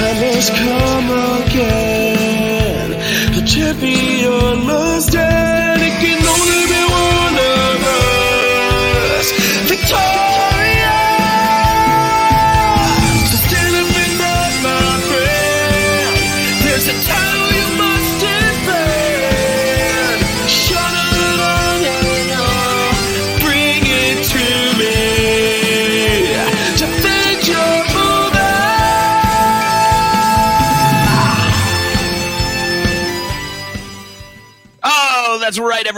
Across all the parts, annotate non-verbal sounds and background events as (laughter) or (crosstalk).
Colors come again. The champion must end.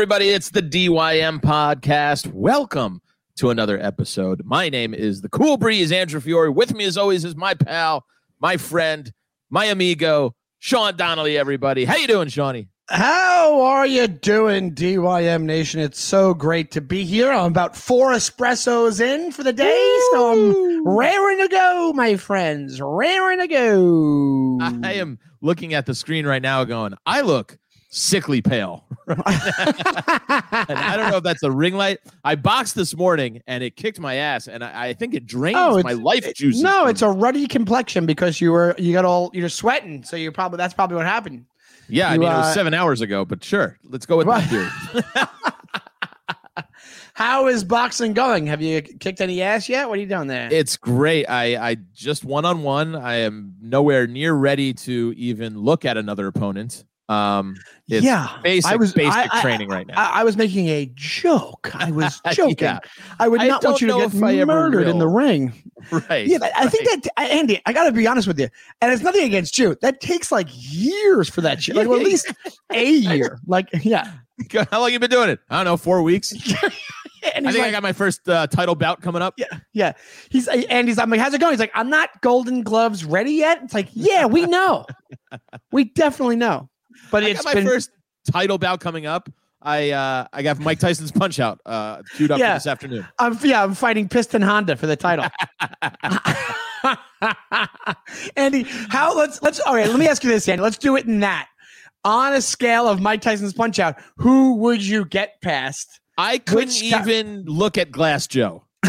Everybody. It's the DYM podcast. Welcome to another episode. My name is the Cool Breeze, Andrew Fiori. With me, as always, is my pal, my friend, my amigo, Sean Donnelly. Everybody, how you doing, Shawnee? How are you doing, DYM Nation? It's so great to be here. I'm about four espressos in for the day, so I'm raring to go, my friends. Raring to go. I am looking at the screen right now, going, I look sickly pale. (laughs) and I don't know if that's a ring light. I boxed this morning and it kicked my ass, and I, I think it drains Oh, my life juice. no, it's a ruddy complexion because you were you got all you're sweating, so you're probably that's probably what happened. Yeah, I You, mean, it uh, was seven hours ago, but sure. Let's go with that theory. (laughs) How is boxing going? Have you kicked any ass yet? What are you doing there? It's great. I, I just one on one. I am nowhere near ready to even look at another opponent. Um, it's yeah, basic, I was basic I- I- training right now. I, I was making a joke. I (laughs) was joking. Yeah. I would not want you to get if I ever murdered in the ring. (laughs) right. Yeah, but I think that Andy, I got to be honest with you, and it's nothing against you. That takes like years for that shit. Like well, at least (laughs) a year. Like yeah. How long have you been doing it? I don't know. Four weeks. And I think I got my first uh, title bout coming up. yeah, yeah. He's and he's I'm like, how's it going? He's like, I'm not Golden Gloves ready yet. It's like, yeah, we know, we definitely know. But I it's got my been first title bout coming up. I uh, I got Mike Tyson's punch out uh, queued up Yeah. this afternoon. I'm yeah, I'm fighting Piston Honda for the title. (laughs) (laughs) Andy, how let's let's all right, let me ask you this, Andy. Let's do it in that. On a scale of Mike Tyson's punch out, who would you get past? I couldn't Which even look at Glass Joe. (laughs)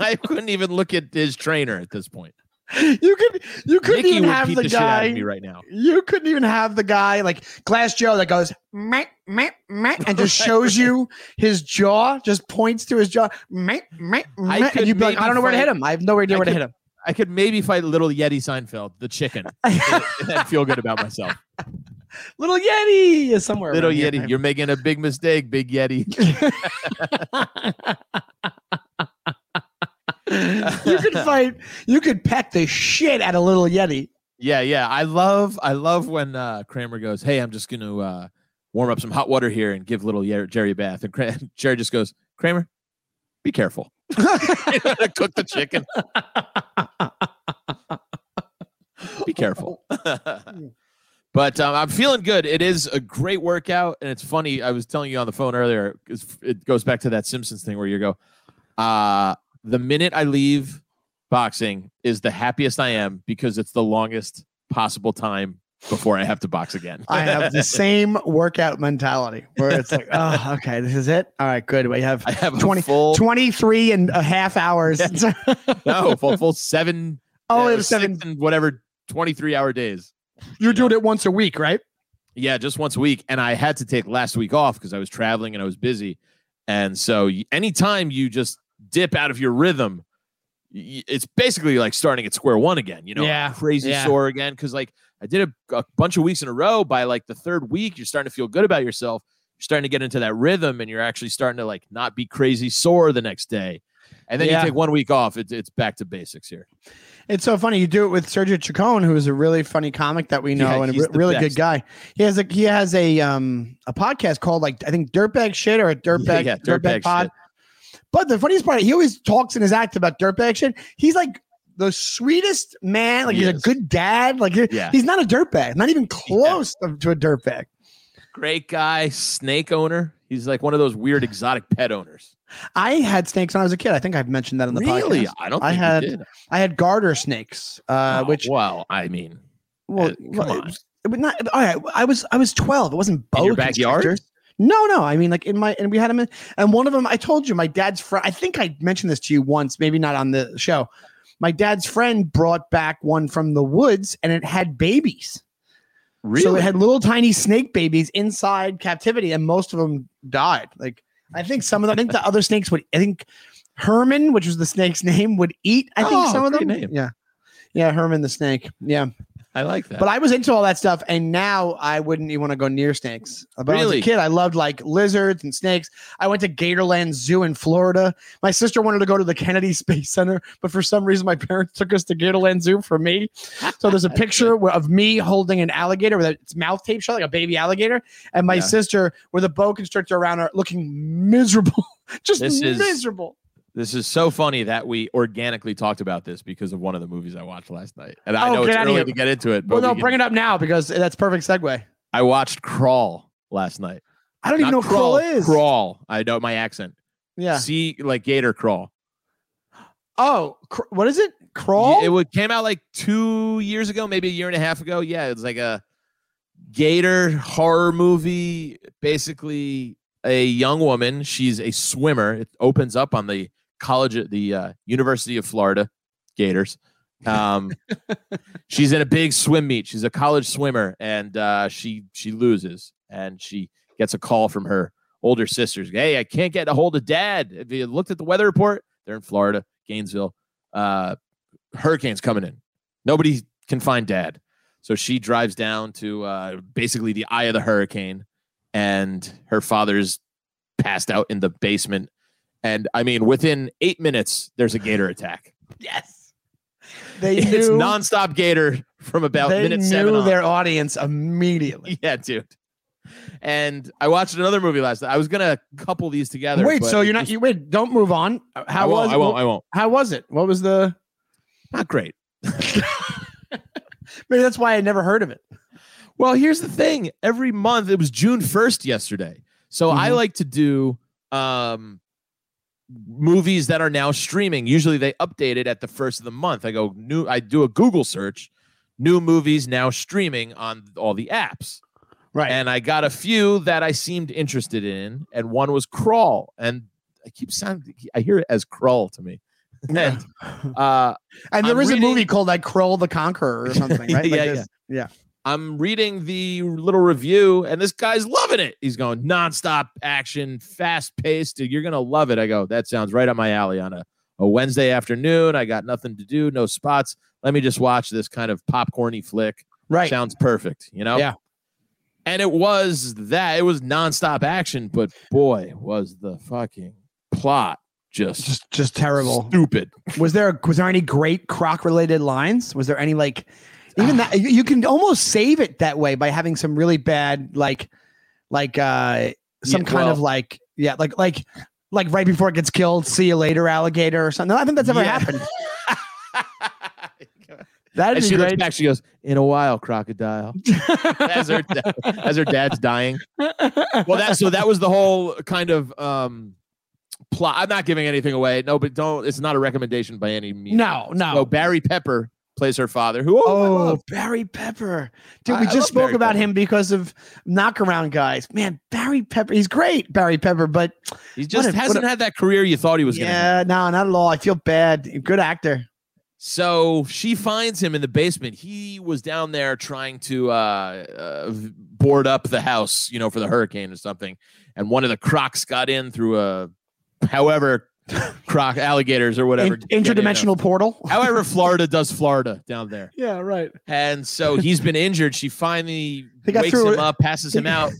I couldn't even look at his trainer at this point. You could you couldn't Nikki even have the, the, shit out of me guy. right now. You couldn't even have the guy like Glass Joe that goes meh, meh, meh, and just (laughs) shows you his jaw, just points to his jaw, meh, meh, I meh, could and you'd be like, I don't know where to hit him. I have no idea I where to hit him. I could maybe fight little Yeti Seinfeld, the chicken, (laughs) and, and feel good about myself. Little Yeti is somewhere. Little around here. Yeti, you're making a big mistake, big Yeti. (laughs) you could (laughs) fight. You could peck the shit out of little Yeti. Yeah, yeah. I love, I love when uh, Kramer goes, "Hey, I'm just going to uh, warm up some hot water here and give little Jerry a bath," (laughs) and Jerry just goes, "Kramer, be careful." (laughs) Cook the chicken. be careful. but um, I'm feeling good. It is a great workout, and it's funny. I was telling you on the phone earlier. It goes back to that Simpsons thing where you go, uh, the minute I leave boxing is the happiest I am because it's the longest possible time before I have to box again. I have the (laughs) same workout mentality where it's like, (laughs) oh, okay, this is it. All right, good. We have I have 20 full 23 and a half hours. (laughs) no full, full seven. oh, uh, it was seven. and whatever twenty three hour days. You're doing it once a week, right? Yeah, just once a week. And I had to take last week off because I was traveling and I was busy. And so anytime you just dip out of your rhythm, it's basically like starting at square one again, you know, Yeah, crazy yeah. sore again. Cause like I did a, a bunch of weeks in a row. By like the third week, you're starting to feel good about yourself. You're starting to get into that rhythm and you're actually starting to like not be crazy sore the next day. And then Yeah. you take one week off. It's, it's back to basics here. It's so funny. You do it with Sergio Chacon, who is a really funny comic that we know Yeah, and a he's re- the really good guy. He has a he has a um a podcast called like I think Dirtbag Shit or a Dirtbag yeah, Dirtbag, Dirtbag Pod. Shit. But the funniest part, he always talks in his act about dirtbag shit. He's like the sweetest man. Like He he's a good dad. Like Yeah. he's not a dirtbag. Not even close to, to a dirtbag. Great guy, snake owner. He's like one of those weird exotic pet owners. I had snakes when I was a kid. I think I've mentioned that in the really? podcast. I don't. I had-. I had garter snakes, uh, Oh, which well, I mean, well, uh, come well, it on. was- it was not. All right, I was I was twelve. It wasn't boa your backyard? No, no. I mean, like in my and we had them in, and one of them. I told you, my dad's friend. I think I mentioned this to you once, maybe not on the show. my dad's friend brought back one from the woods, and it had babies. Really? So it had little tiny snake babies inside captivity, and most of them died. Like I think some of them. I think the other snakes would. I think Herman, which was the snake's name, would eat. I think Oh, some of them. name. Yeah, yeah, Herman the snake. Yeah, I like that. but I was into all that stuff, and now I wouldn't even want to go near snakes. But I was a kid, I loved like lizards and snakes. I went to Gatorland Zoo in Florida. My sister wanted to go to the Kennedy (laughs) Space Center, but for some reason, my parents took us to Gatorland Zoo for me. So there's a (laughs) picture of me holding an alligator with its mouth taped shut, like a baby alligator, and my Yeah. sister with a boa constrictor around her, looking miserable, (laughs) just This is- miserable. This is so funny that we organically talked about this because of one of the movies I watched last night. And I Oh, know it's early to get into it, but Well, no, we bring can- it up now because that's perfect segue. I watched Crawl last night. I don't even know Not what crawl is. Crawl. I know my accent. Yeah. See, like Gator Crawl. Oh, cr- what is it? Crawl. It would came out like two years ago, maybe a year and a half ago. Yeah, it's like a Gator horror movie. Basically, a young woman. She's a swimmer. It opens up on the college at the uh, University of Florida Gators. Um, (laughs) she's in a big swim meet. She's a college swimmer, and uh, she she loses, and she gets a call from her older sisters. Hey, I can't get a hold of Dad. Have you looked at the weather report? They're in Florida, Gainesville. Uh, hurricanes coming in. Nobody can find Dad, so she drives down to uh, basically the eye of the hurricane, and her father's passed out in the basement. And I mean, within eight minutes, there's a gator attack. yes. They It's knew, nonstop gator from about they minute knew seven. on. their audience immediately. (laughs) Yeah, dude. And I watched another movie last night. I was gonna couple these together. Wait, but so you're not just- you wait, don't move on. I How won't, was I won't. I won't. how was it? What was the Not great. (laughs) maybe that's why I never heard of it. Well, here's the thing. Every month, it was June 1st yesterday. So I Mhm. like to do um movies that are now streaming. Usually they update it at the first of the month. I go new I do a Google search, new movies now streaming on all the apps. Right. And I got a few that I seemed interested in, and one was Crawl. And I keep sounding I hear it as crawl to me. (laughs) and uh and there I'm is reading- a movie called like Crawl the Conqueror or something, right? (laughs) Like Yeah, this- yeah. I'm reading the little review, and this guy's loving it. He's going nonstop action, fast paced. You're gonna love it. I go, that sounds right up my alley on a, a Wednesday afternoon. I got nothing to do, no spots. Let me just watch this kind of popcorny flick. Right. Sounds perfect, you know? Yeah. And it was that. It was nonstop action, but boy, was the fucking plot just, Just just terrible. stupid. Was there was there any great croc related lines? Was there any like even that you, you can almost save it that way by having some really bad like like uh some Yeah, kind well- of like yeah like like like right before it gets killed see you later alligator or something i think that's ever Yeah. happened (laughs) that'd And be she looks back. She goes, "In a while, crocodile." (laughs) as her as her dad's dying. Well, that so that was the whole kind of um plot. I'm not giving anything away. No, but don't. It's not a recommendation by any means. no no So Barry Pepper plays her father. Who? Oh, Oh. Barry Pepper. Dude, I- we just spoke Barry about Pepper. him because of knockaround guys. Man, Barry Pepper, he's great, Barry Pepper, but he just a- hasn't a- had that career you thought he was yeah, no, not at all. I feel bad. Good actor. So she finds him in the basement. He was down there trying to uh, uh, board up the house, you know, for the hurricane or something. And one of the crocs got in through a, however, (laughs) croc alligators or whatever. In- get in there. interdimensional portal. (laughs) However, Florida does Florida down there. Yeah, right. And so he's been injured. She finally (laughs) wakes him it. up, passes him out.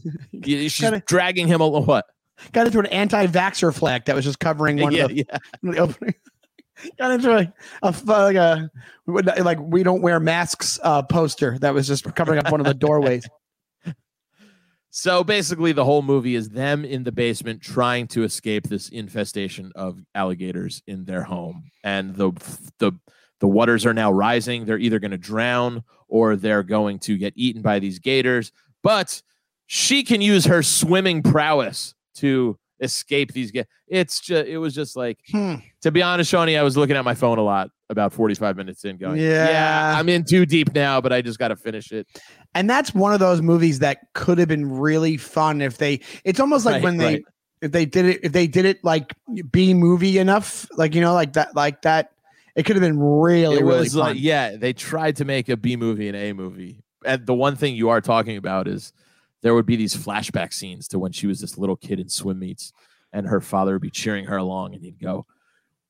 She's Kinda- dragging him along. What? Got into an anti-vaxxer flag that was just covering one Yeah, of the, yeah. the opening. Got into a like a like we don't wear masks uh, poster that was just covering up one of the doorways. So basically, the whole movie is them in the basement trying to escape this infestation of alligators in their home, and the the the waters are now rising. They're either going to drown or they're going to get eaten by these gators. But she can use her swimming prowess to escape these. guys. it's just it was just like Hmm. to be honest, Shawnee, I was looking at my phone a lot about 45 minutes in going, Yeah. I'm in too deep now, but I just got to finish it. And that's one of those movies that could have been really fun if they. It's almost like Right, when they right. if they did it if they did it like B movie enough, like you know, like that, like that. It could have been really, it really was fun. like yeah, they tried to make a B movie and A movie. And the one thing you are talking about is there would be these flashback scenes to when she was this little kid in swim meets, and her father would be cheering her along, and he'd go.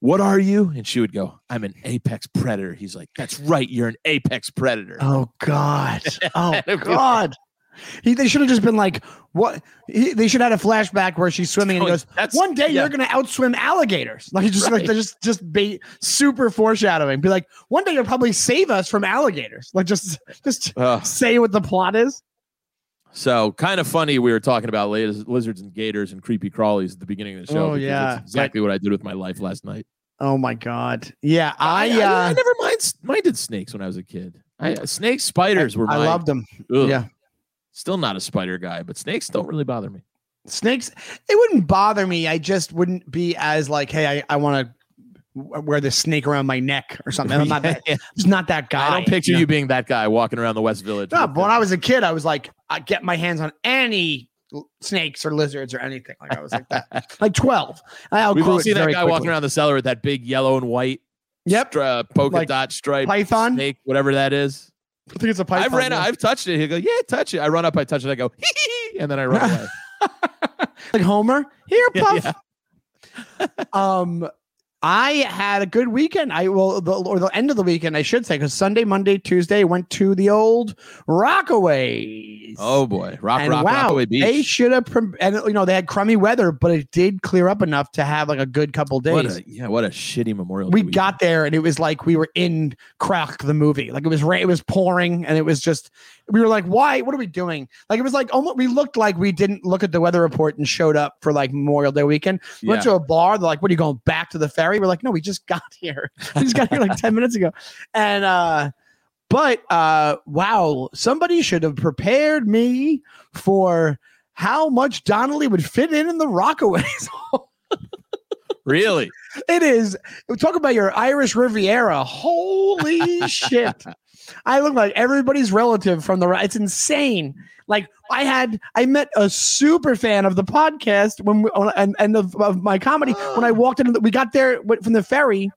What are you? And she would go, I'm an apex predator. He's like, That's right, you're an apex predator. Oh God! (laughs) Oh (laughs) God! He, they should have just been like, "What?" He, they should have had a flashback where she's swimming and he Oh, goes, that's- "One day yeah. you're going to outswim alligators." Like just like Right. they're just just be super foreshadowing. Be like, "One day you'll probably save us from alligators." Like just just Ugh. say what the plot is. So kind of funny. We were talking about liz- lizards and gators and creepy crawlies at the beginning of the show. Oh, yeah. that's exactly what I did with my life last night. Oh my God! Yeah, I I, uh, I never mind, minded snakes when I was a kid. I, snakes, spiders were. I my, loved them. ugh. Yeah. Still not a spider guy, but snakes don't really bother me. Snakes, it wouldn't bother me. I just wouldn't be as like, hey, I, I want to wear this snake around my neck or something. I'm not (laughs) that. Yeah. Just not that guy. I don't picture know? you being that guy walking around the West Village. No, but the- when I was a kid, I was like, I get my hands on any snakes or lizards or anything. Like I was like that, (laughs) like twelve. I We've outgrew all seen that very guy walking around the cellar with that big yellow and white Yep, stri- uh, polka Like dot stripe python? snake, whatever that is. I think it's a python. I've ran, yeah. I've touched it. He go, yeah, touch it. I run up, I touch it. I go, hee hee, hee," and then I run (laughs) away. like Homer. Here, Yeah, Puff. Um, I had a good weekend. I will, the, or the end of the weekend, I should say, because Sunday, Monday, Tuesday, went to the old Rockaways. Oh boy, rock, and rock, wow, Rockaway they should have, and you know, they had crummy weather, but it did clear up enough to have like a good couple days. What a, yeah, what a shitty Memorial. we got there and it was like we were in Crack the movie. Like it was ra- it was pouring and it was just we were like, why? What are we doing? Like it was like almost we looked like we didn't look at the weather report and showed up for like Memorial Day weekend. We Went to a bar. They're like, what are you going back to the We're like, no, we just (laughs) got here. We just got here like 10 minutes ago. And uh but uh wow, somebody should have prepared me for how much Donnelly would fit in in the Rockaways. (laughs) Really? It is. Talk about your Irish Riviera. Holy shit. I look like everybody's relative from the. Right. It's insane. Like I had, I met a super fan of the podcast when we, and and of, of my comedy when I oh. walked in. We got there from the ferry,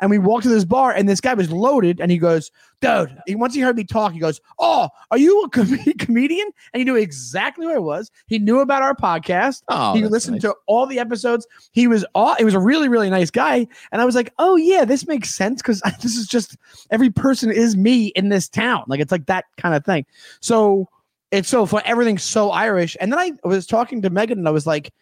and we walked to this bar, and this guy was loaded, and he goes, "Dude!" He once he heard me talk, he goes, "Oh, are you a com- (laughs) comedian?" And he knew exactly who I was. He knew about our podcast Oh, he listened nice. to all the episodes. He was all. He was a really, really nice guy, and I was like, "Oh yeah, this makes sense because (laughs) this is just every person is me in this town. Like it's like that kind of thing." So it's so fun. Everything's so Irish. And then I was talking to Megan, and I was like,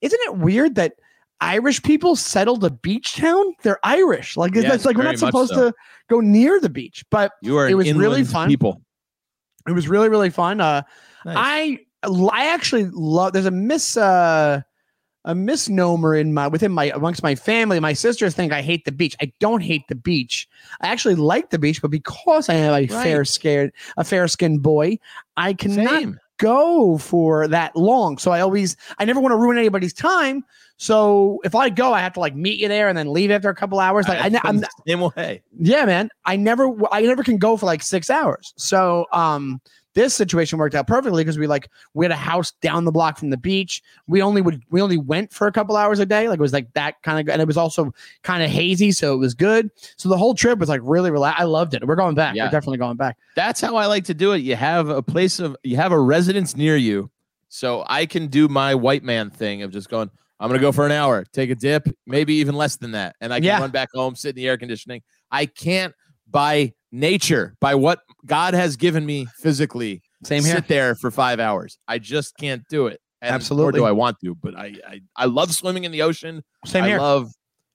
"Isn't it weird that?" Irish people settled a beach town. They're Irish. Like it's, Yes, it's like we're not supposed so. to go near the beach, but You are. it was really fun. People. it was really really fun. Uh, Nice. I I actually love. There's a mis uh, a misnomer in my within my amongst my family. My sisters think I hate the beach. I don't hate the beach. I actually like the beach, but because I am a fair scared a fair skinned boy, I cannot Same. Go for that long. So I always I never want to ruin anybody's time. So if I go, I have to like meet you there and then leave after a couple hours. Like I, ne- I'm (laughs) same way. yeah, man. I never I never can go for like six hours. So um this situation worked out perfectly because we like we had a house down the block from the beach. We only would we only went for a couple hours a day. Like it was like that kind of and it was also kind of hazy, so it was good. So the whole trip was like really relaxed. I loved it. We're going back. Yeah. We're definitely going back. That's how I like to do it. You have a place of you have a residence near you, so I can do my white man thing of just going. I'm gonna go for an hour, take a dip, maybe even less than that, and I can Yeah. run back home, sit in the air conditioning. I can't by nature, by what God has given me physically, Same here. sit there for five hours. I just can't do it. And, Absolutely. Or do I want to? But I, I, I love swimming in the ocean. Same I here. love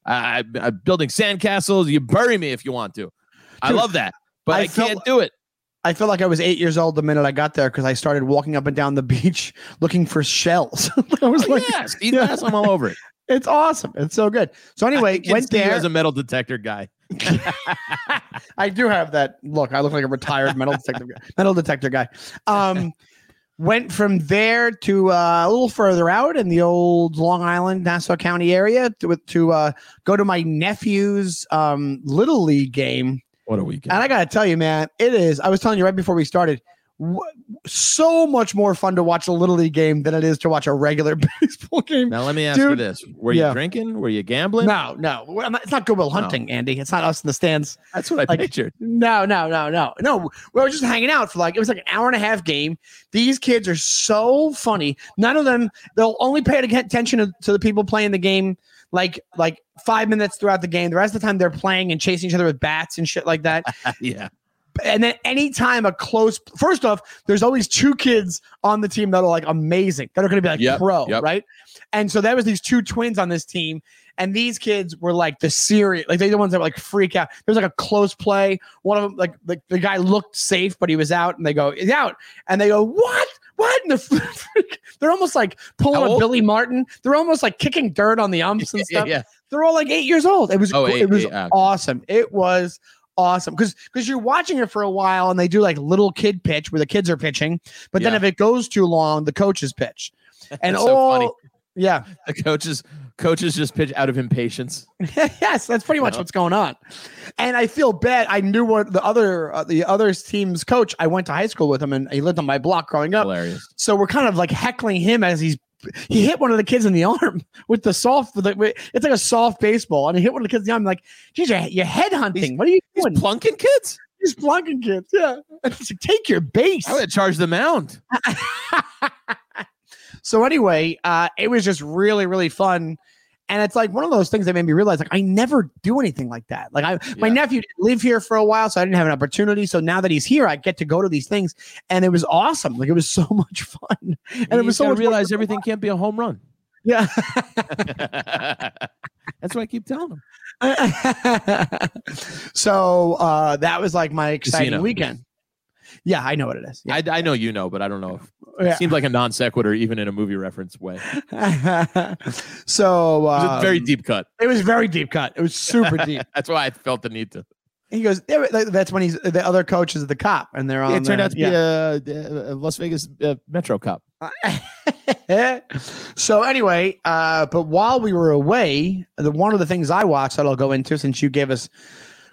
I, I, I'm building sandcastles. You bury me if you want to. I love that, but I I, can't do it. I felt like I was eight years old the minute I got there because I started walking up and down the (laughs) beach looking for shells. (laughs) I was Oh, like, yeah, yeah. I'm all over it. (laughs) it's awesome. It's so good. So anyway, went there. as a metal detector guy. I do have that look. I look like a retired metal detector guy. Metal detector guy. Um, went from there to uh, a little further out in the old Long Island, Nassau County area to to uh, go to my nephew's um, little league game. What a weekend! And I gotta tell you, man, it is. I was telling you right before we started. W- so much more fun to watch a little league game than it is to watch a regular (laughs) baseball game. Now let me ask you this: Were yeah. you drinking? Were you gambling? No, no, not- it's not Good Will Hunting, Andy. It's not us in the stands. That's what I Like- pictured. No, no, no, no, no. We were just hanging out for like it was like an hour and a half game. These kids are so funny. None of them they'll only pay attention to, to the people playing the game like like five minutes throughout the game. The rest of the time they're playing and chasing each other with bats and shit like that. (laughs) yeah. And then anytime a close first off there's always two kids on the team that are like amazing that are going to be like Yep, pro yep. right and so there was these two twins on this team and these kids were like the serious like they're the ones that like freak out there was like a close play one of them like like the guy looked safe but he was out and they go he's out and they go what what and the (laughs) they're almost like pulling a? Billy Martin. They're almost like kicking dirt on the umps and (laughs) stuff. yeah. They're all like eight years old. It was Oh, eight, it was eight, awesome. It was awesome because because you're watching it for a while and they do like little kid pitch where the kids are pitching, but then Yeah. if it goes too long, the coaches pitch. (laughs) And so all funny. (laughs) yeah, The coaches coaches just pitch out of impatience. (laughs) yes, that's pretty much Yeah. what's going on. And I feel bad. I knew what the other uh, the other team's coach. I went to high school with him, and he lived on my block growing up. Hilarious. So we're kind of like heckling him as he's he hit one of the kids in the (laughs) arm with the soft. With the, it's like a soft baseball, and he hit one of the kids in the arm. I'm like, geez, you're, you're head hunting. What are you He's doing? plunking kids. He's blocking kids. Yeah, (laughs) it's like, take your base. I would charge the mound. (laughs) so anyway, uh, it was just really really fun. And it's like one of those things that made me realize, like, I never do anything like that. Like, I, my nephew didn't live here for a while, so I didn't have an opportunity. So now that he's here, I get to go to these things, and it was awesome. Like, it was (laughs) so much fun, and it was so much realize fun everything can't be a home run. Yeah. (laughs) (laughs) That's what I keep telling him. so uh, that was like my exciting Casino. weekend. Yeah, I know what it is. Yeah. I, I know you know, but I don't know. If, Yeah. It seemed like a non sequitur, even in a movie reference way. (laughs) It so was a very um, deep cut. It was very deep cut. It was super (laughs) deep. That's why I felt the need to. He goes, "Yeah, that's when he's the other coach is the cop, and they're on. it turned the- out to be a, a Las Vegas uh, Metro cop. (laughs) so anyway, uh, but while we were away, the one of the things I watched that I'll go into since you gave us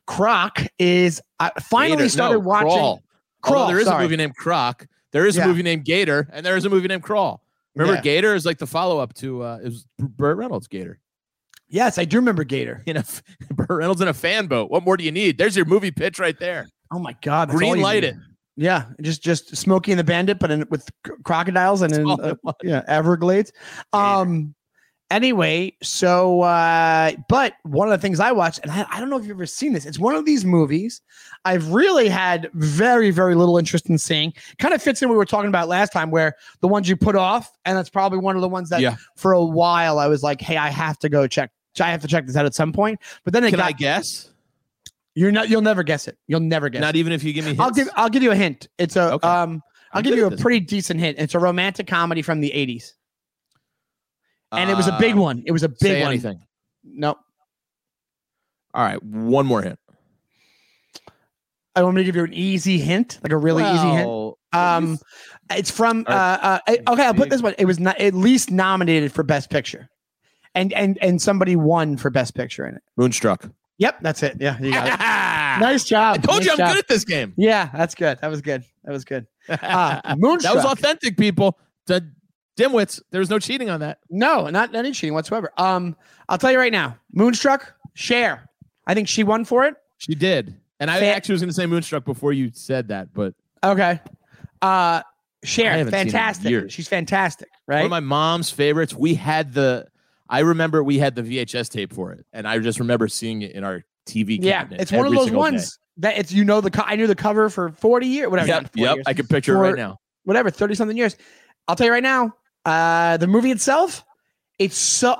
Croc is I finally started no, watching Crawl. Crawl. Although there is sorry. a movie named Croc. There is Yeah. a movie named Gator, and there is a movie named Crawl. Remember, Yeah. Gator is like the follow up to uh, it was Burt Reynolds Gator. Yes, I do remember Gator. (laughs) You know, (laughs) Burt Reynolds in a fan boat. What more do you need? There's your movie pitch right there. Oh my god, Green light need. it. Yeah, just just Smokey and the Bandit, but in, with crocodiles and in uh, yeah Everglades. Um. Anyway, so uh, but one of the things I watched, and I, I don't know if you've ever seen this. It's one of these movies I've really had very very little interest in seeing. Kind of fits in what we were talking about last time, where the ones you put off, and that's probably one of the ones that Yeah. for a while I was like, hey, I have to go check. I have to check this out at some point. But then it Can got I guess? you're not. You'll never guess it. You'll never guess. it. Not even if you give me. Hints? I'll give I'll give you a hint. It's a Okay. um I'll I'm give you a pretty decent hint. It's a romantic comedy from the 80s. And it was a big Uh, one. It was a big Say one. anything. No. All right, one more hint. I want me to give you an easy hint, like a really easy hint. Well, Um it's from uh, uh okay, I'll put this one. It was not at least nominated for best picture. And and and somebody won for best picture in it. Moonstruck. Yep, that's it. Yeah, you got it. I (laughs) nice job. I told you I'm job. good at this game. Yeah, that's good. That was good. That was good. (laughs) Uh, that was authentic, people. Dimwits. There was no cheating on that. No, not any cheating whatsoever. Um, I'll tell you right now, Moonstruck, Cher. I think she won for it. She did. And I Fan- actually was going to say Moonstruck before you said that, but Okay. Uh, Cher, I seen it in fantastic. She's fantastic, right? one of my mom's favorites. We had the. I remember we had the VHS tape for it, and I just remember seeing it in our TV. cabinet. yeah, cabinet it's one of those single day. ones that it's you know the co- I knew the cover for forty years, whatever. Yep, yep. years, I can picture it right now. whatever, thirty something years. I'll tell you right now, uh, the movie itself, it's so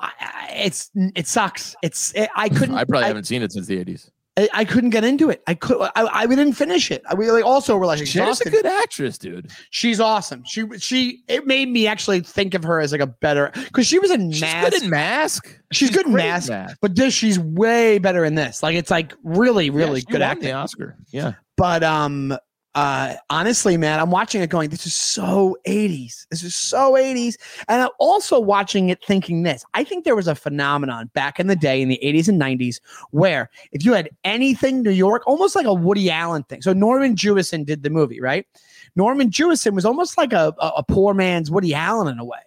it's it sucks. It's it, I couldn't. I probably I, haven't seen it since the 80s. I, I couldn't get into it. I could. I, I we didn't finish it. I, we like also were like She's a good actress, dude. She's awesome. She she it made me actually think of her as like a better because she was in She's Mask, good in Mask. She's good in great Mask. but this she's way better in this. Like it's like really really Yeah, good acting. The Oscar. Yeah. But um uh, honestly, man, I'm watching it going, this is so 80s. This is so 80s. And I'm also watching it thinking this. I think there was a phenomenon back in the day in the 80s and 90s where if you had anything New York, almost like a Woody Allen thing. So Norman Jewison did the movie, right? Norman Jewison was almost like a, a, a poor man's Woody Allen in a way.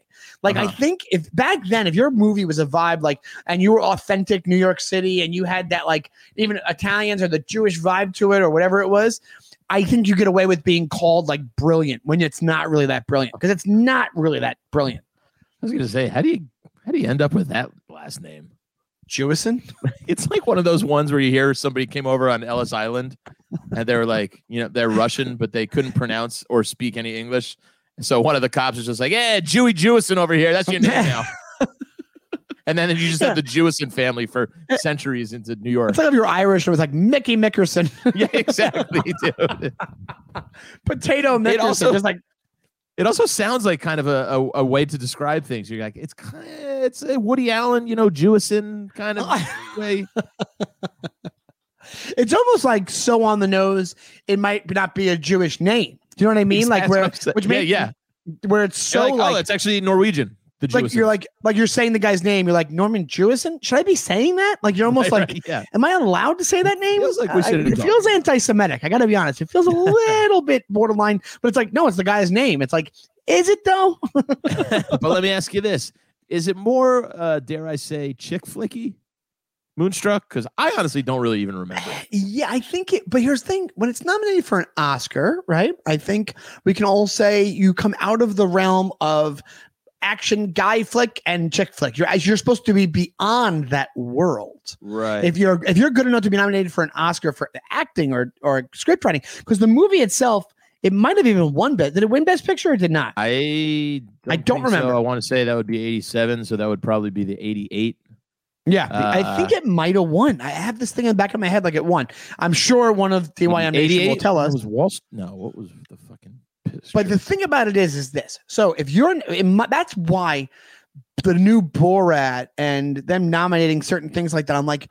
Like I Uh-huh. think if back then, if your movie was a vibe like, and you were authentic New York City, and you had that like even Italians or the Jewish vibe to it or whatever it was, I think you get away with being called like brilliant when it's not really that brilliant because it's not really that brilliant. I was gonna say, how do you how do you end up with that last name? Jewison, (laughs) It's like one of those ones where you hear somebody came over on Ellis Island and they were like, you know, they're Russian, but they couldn't pronounce or speak any English. So one of the cops was just like, Yeah, Jewy Jewison over here. That's your name (laughs) now. And then you just have the (laughs) Jewison family for centuries into New York. it's like if you're Irish, it was like Mickey Mickerson, (laughs) yeah, exactly, dude. (laughs) Potato Mickerson, also- just like It also sounds like kind of a, a, a way to describe things. You're like, it's kind of, it's a Woody Allen, you know, Jewison kind of way. it's almost like so on the nose. It might not be a Jewish name. Do you know what I mean? Like where, which yeah, yeah. where it's You're so oh, like, like, oh, it's actually Norwegian. The like Jewison. you're like like you're saying the guy's name. You're like Norman Jewison. Should I be saying that? Like you're almost Right, like, right, yeah. am I allowed to say that name? Feels like we I- should it feels anti-Semitic. I got to be honest. It feels a (laughs) little bit borderline, but it's like no, it's the guy's name. It's like, is it though? (laughs) but let me ask you this: Is it more, uh, dare I say, chick flicky, Moonstruck? Because I honestly don't really even remember. Yeah, I think it. But here's the thing: when it's nominated for an Oscar, right? I think we can all say you come out of the realm of action guy flick and chick flick. You're you're supposed to be beyond that world. Right. if you're if you're good enough to be nominated for an Oscar for acting or or script writing, because the movie itself, it might have even won best. Did it win Best Picture or did not? I don't I don't think so. remember. I want to say that would be 87, so that would probably be the 88. yeah, I Uh, think it might have won. I have this thing in the back of my head like it won. I'm sure one of DYM Nation will tell us. Was Wall? No, what was the But the thing about it is, is this. So if you're, mi- that's why the new Borat and them nominating certain things like that. I'm like,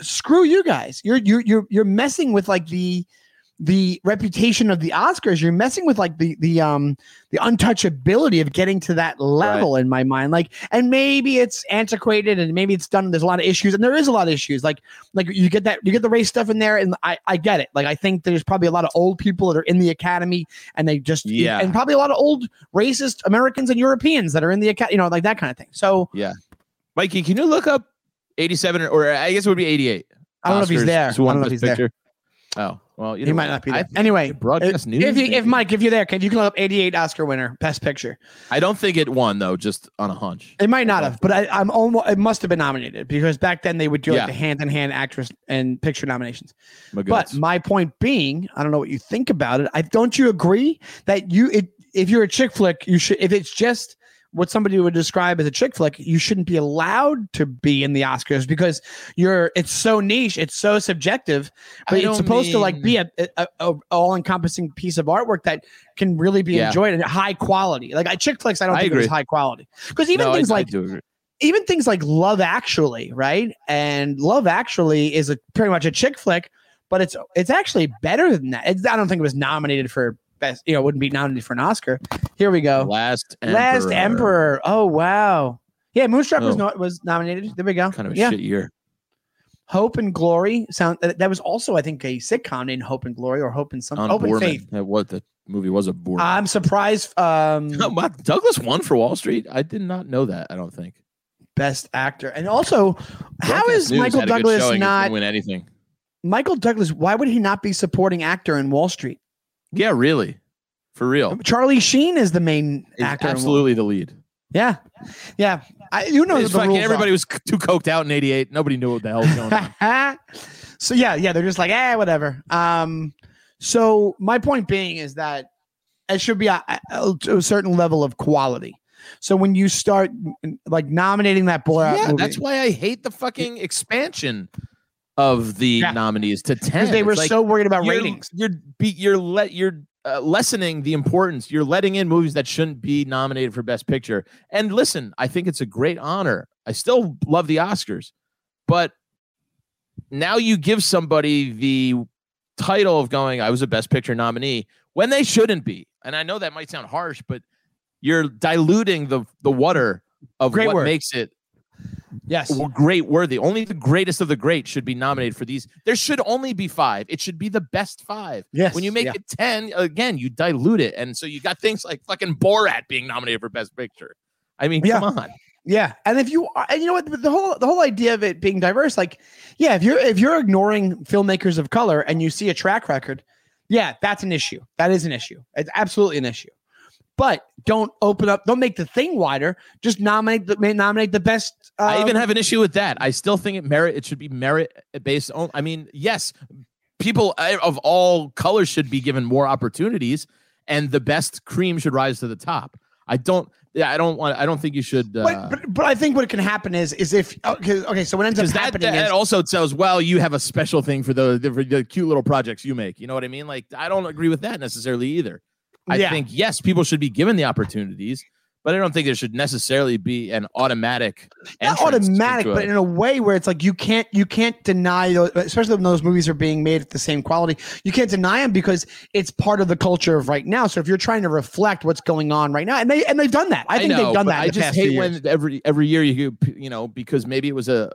screw you guys. You're you're you're you're messing with like the the reputation of the Oscars. You're messing with like the the um the untouchability of getting to that level in my mind. Like, and maybe it's antiquated and maybe it's done. There's a lot of issues, and there is a lot of issues. Like like you get that you get the race stuff in there, and I I get it. Like I think there's probably a lot of old people that are in the academy and they just Yeah. and probably a lot of old racist Americans and Europeans that are in the academy, you know, like that kind of thing. So yeah, Mikey, can you look up 87 or, or I guess it would be 88? I don't know if he's there. I don't know if he's there. Oh, well, you He might not be there. Anyway, broadcast if, news. if, you, if? Mike, if you're there, can you can look up 88 Oscar winner, Best Picture? I don't think it won though, just on a hunch. It might not have, but I, I'm almost. It must have been nominated because back then they would do Yeah. like the hand in hand actress and picture nominations. My But my point being, I don't know what you think about it. I don't you agree that you it, if you're a chick flick, you should if it's just what somebody would describe as a chick flick, you shouldn't be allowed to be in the Oscars because you're it's so niche, it's so subjective, but it's supposed to like be a, a, a all encompassing piece of artwork that can really be Yeah. enjoyed at high quality. Like I chick flicks, I don't I think it was high quality because even No, things I like agree. even things like Love Actually, right? And Love Actually is a pretty much a chick flick, but it's it's actually better than that. It's, I don't think it was nominated for best. You know, wouldn't be nominated for an Oscar. Here we go. Last Last Emperor. Oh wow. Yeah, Moonstruck was Oh. no, was nominated. There we go. Kind of a yeah, shit year. Hope and Glory. Sound that, that was also I think a sitcom named Hope and Glory or Hope and something. On Hope and Faith. That what the movie was a Boorman. I'm surprised. Um, (laughs) Douglas won for Wall Street. I did not know that. I don't think. best actor, and also, how is News Michael had a good Douglas not win anything? Michael Douglas? Why would he not be supporting actor in Wall Street? Yeah, really, for real. Charlie Sheen is the main He's actor. absolutely the lead. Yeah, yeah. I, you know It's the fucking- rules everybody was too coked out in '88. Nobody knew what the hell was going on. (laughs) so yeah, yeah. They're just like, eh, whatever. Um. So my point being is that it should be a, a, a certain level of quality. So when you start like nominating that Borat yeah, movie, that's why I hate the fucking expansion of the Yeah. nominees to ten. they were like, so worried about you're, ratings. You're be, you're let you're uh, lessening the importance. You're letting in movies that shouldn't be nominated for Best Picture. And listen, I think it's a great honor. I still love the Oscars, but now you give somebody the title of going, I was a best picture nominee when they shouldn't be. And I know that might sound harsh, but you're diluting the the water of Great what word. makes it Yes. great worthy. Only the greatest of the great should be nominated for these. There should only be five. It should be the best five. Yes. When you make yeah. it 10, again, you dilute it. And so you got things like fucking Borat being nominated for best picture. I mean, Yeah. come on. Yeah, and if you and you know what the whole the whole idea of it being diverse, like, yeah, if you're if you're ignoring filmmakers of color and you see a track record, yeah, that's an issue. That is an issue. It's absolutely an issue. But don't open up. Don't make the thing wider. Just nominate the may nominate the best. I even um, have an issue with that. I still think it merit. It should be merit based on. I mean, yes, people uh, of all colors should be given more opportunities, and the best cream should rise to the top. I don't. Yeah, I don't want. I don't think you should. But, Uh, but but I think what can happen is is if okay okay so what ends up that, happening that is also tells well you have a special thing for the, the the cute little projects you make. You know what I mean? Like I don't agree with that necessarily either. I Yeah. think yes, people should be given the opportunities, but I don't think there should necessarily be an automatic. not automatic, but in a way where it's like you can't you can't deny those, especially when those movies are being made at the same quality. You can't deny them because it's part of the culture of right now. So if you're trying to reflect what's going on right now, and they and they've done that, I think know, they've done that. I just hate when every every year you you know because maybe it was a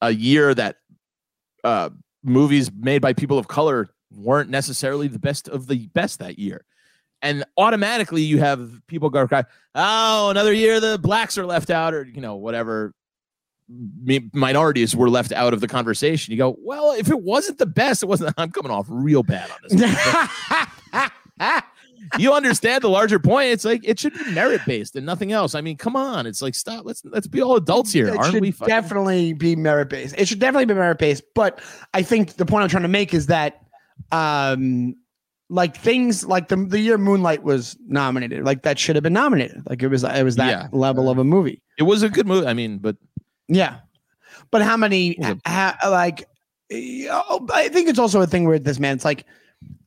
a year that uh movies made by people of color weren't necessarily the best of the best that year. And automatically you have people go cry, oh, another year the blacks are left out, or you know, whatever minorities were left out of the conversation. You go, well, if it wasn't the best, it wasn't. (laughs) I'm coming off real bad on this. (laughs) you understand the larger point. It's like it should be merit based and nothing else. I mean, come on. It's like stop. Let's let's be all adults here, it aren't should we? fucking- definitely be merit based. It should definitely be merit based. But I think the point I'm trying to make is that, um, like things like the the year Moonlight was nominated, like that should have been nominated. Like it was it was that Yeah. level of a movie. It was a good movie. I mean, but Yeah, but how many? Like, oh, I think it's also a thing with this man. It's like,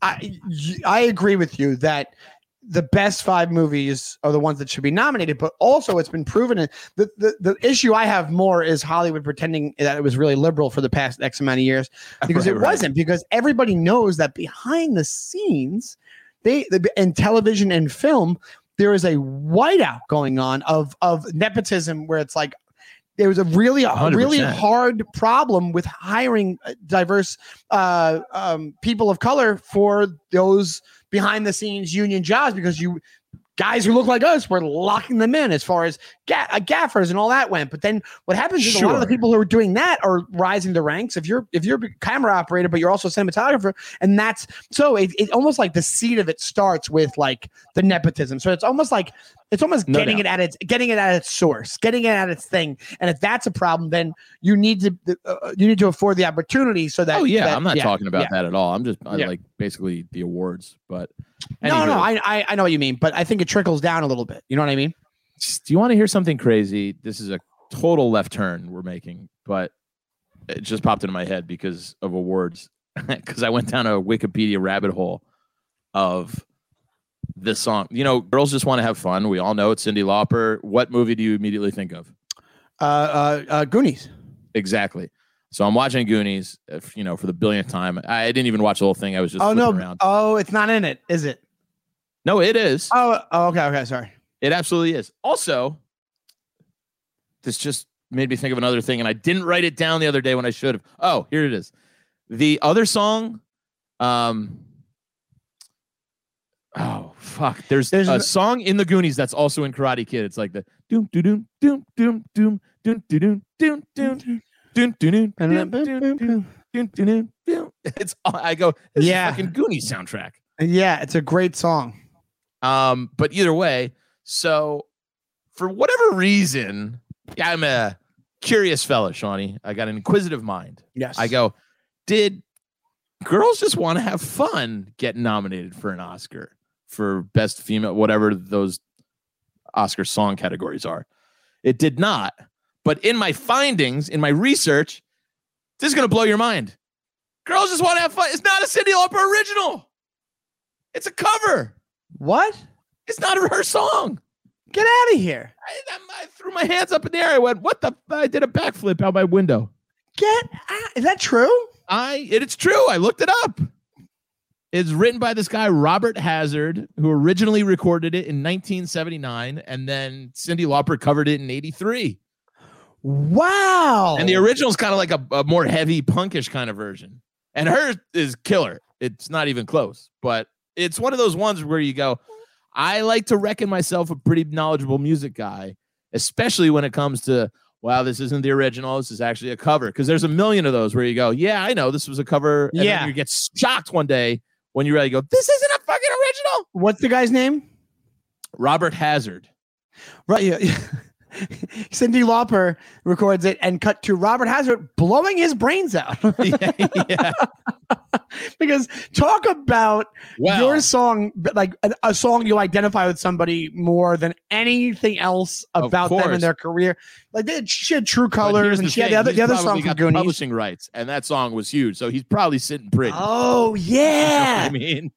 I I agree with you that the best five movies are the ones that should be nominated, but also it's been proven. The, the the issue I have more is Hollywood pretending that it was really liberal for the past X amount of years (laughs) because Right, it right. wasn't. Because everybody knows that behind the scenes, they in television and film, there is a whiteout going on of of nepotism where it's like there was a really a really hard problem with hiring uh, diverse uh, um, people of color for those behind the scenes union jobs because you guys who look like us were locking them in as far as ga- uh, gaffers and all that went. But then what happens is a lot of the people who are doing that are rising the ranks. If you're if you're a camera operator, but you're also a cinematographer, and that's so it, it almost like the seed of it starts with like the nepotism. So it's almost like it's almost No getting doubt. it at its getting it at its source, getting it at its thing. And if that's a problem, then you need to uh, you need to afford the opportunity so that. oh yeah, that- I'm not talking about yeah. that at all. I'm just I Yeah. like basically the awards. But No, no. I, I I know what you mean, but I think it trickles down a little bit. You know what I mean? do you want to hear something crazy? This is a total left turn we're making, but it just popped into my head because of awards. (laughs) Because I went down a Wikipedia rabbit hole of this song. You know, girls just want to have fun. We all know it's Cyndi Lauper. What movie do you immediately think of? Uh, uh, uh Goonies. Exactly. So I'm watching Goonies, you know, for the billionth time. I didn't even watch the whole thing. I was just Oh no! around. Oh, it's not in it, is it? No, it is. Oh, oh, okay, okay, sorry. It absolutely is. Also, this just made me think of another thing, and I didn't write it down the other day when I should have. Oh, here it is. The other song, um, oh fuck. There's, There's a an- song in the Goonies that's also in Karate Kid. It's like the doom doom doom doom doom doom doom doom doom doom it's I go, yeah, fucking Goonies soundtrack. Yeah, it's a great song. Um, but either way, so for whatever reason, I'm a curious fella, Shawnee. I got an inquisitive mind. Yes. I go, did girls just want to have fun get nominated for an Oscar for best female, whatever those Oscar song categories are? It did not. But in my findings, in my research, this is going to blow your mind. Girls just want to have fun. It's not a Cyndi Lauper original. It's a cover. What? It's not her song. Get out of here! I, I, I threw my hands up in the air. I went, "What the?" f-" I did a backflip out my window. Get out! Is that true? I, it, it's true. I looked it up. It's written by this guy Robert Hazard, who originally recorded it in 1979, and then Cyndi Lauper covered it in '83. Wow. And the original is kind of like a, a more heavy, punkish kind of version. And hers is killer. It's not even close, but it's one of those ones where you go, I like to reckon myself a pretty knowledgeable music guy, especially when it comes to, wow, this isn't the original. This is actually a cover. Because there's a million of those where you go, yeah, I know this was a cover. And Yeah. then you get shocked one day when you really go, this isn't a fucking original. What's the guy's name? Robert Hazard. Right. Yeah. (laughs) (laughs) Cyndi Lauper records it and cut to Robert Hazard blowing his brains out. (laughs) yeah, yeah. (laughs) because talk about Wow. your song, like a, a song you identify with somebody more than anything else about them in their career. Like they, she had True Colors and she had the other, he's the other song from Goonies. publishing rights, and that song was huge. So he's probably sitting pretty. Oh You know yeah. I mean,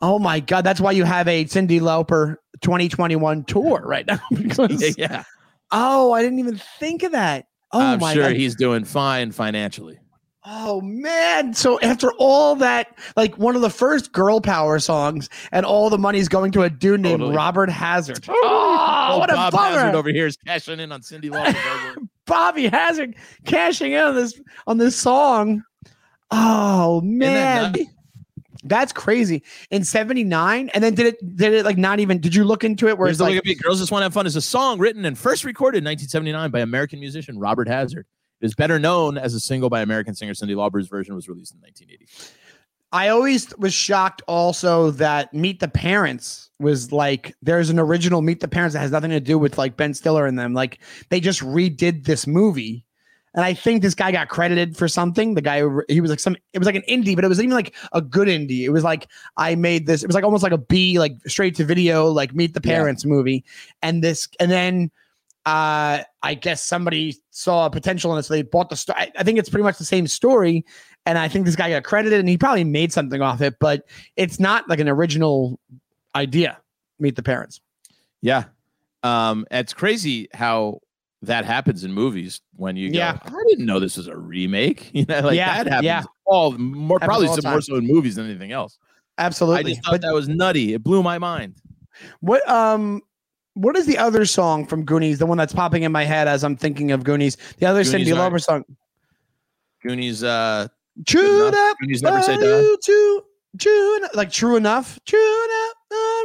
Oh my God. That's why you have a Cyndi Lauper 2021 tour right now. because, yeah, yeah. Oh, I didn't even think of that. Oh I'm my sure God. he's doing fine financially. Oh man! So after all that, like one of the first girl power songs, and all the money's going to a dude named Totally. Robert Hazard. (laughs) Oh, what a Bob bummer! Hazard over here is cashing in on Cyndi artwork. (laughs) Bobby Hazard cashing in on this on this song. Oh man? That's crazy. In '79, and then did it? Did it like not even? Did you look into it? Where it's the like, Look at Me? Girls Just Want to Have Fun is a song written and first recorded in 1979 by American musician Robert Hazard. It is better known as a single by American singer Cyndi Lauper's version was released in 1980. I always was shocked also that Meet the Parents was like there's an original Meet the Parents that has nothing to do with like Ben Stiller and them. Like they just redid this movie. And I think this guy got credited for something. The guy he was like some it was like an indie, but it was even like a good indie. It was like I made this, it was like almost like a B, like straight to video, like Meet the Yeah. Parents movie. And this and then uh I guess somebody saw a potential in it, so they bought the story. I think it's pretty much the same story, and I think this guy got credited, and he probably made something off it, but it's not like an original idea. Meet the Parents. Yeah. Um, it's crazy how that happens in movies when you go, Yeah. I didn't know this was a remake. (laughs) You know, like Yeah, that happens yeah. all more Happens probably all some more so in movies than anything else. Absolutely. I just thought But that was nutty. It blew my mind. what um what is the other song from Goonies? The one that's popping in my head as I'm thinking of Goonies. The other Goonies Cyndi are- Lauper song. Goonies, uh, True enough. Goonies never say die. True, true enough. Like true enough. True enough.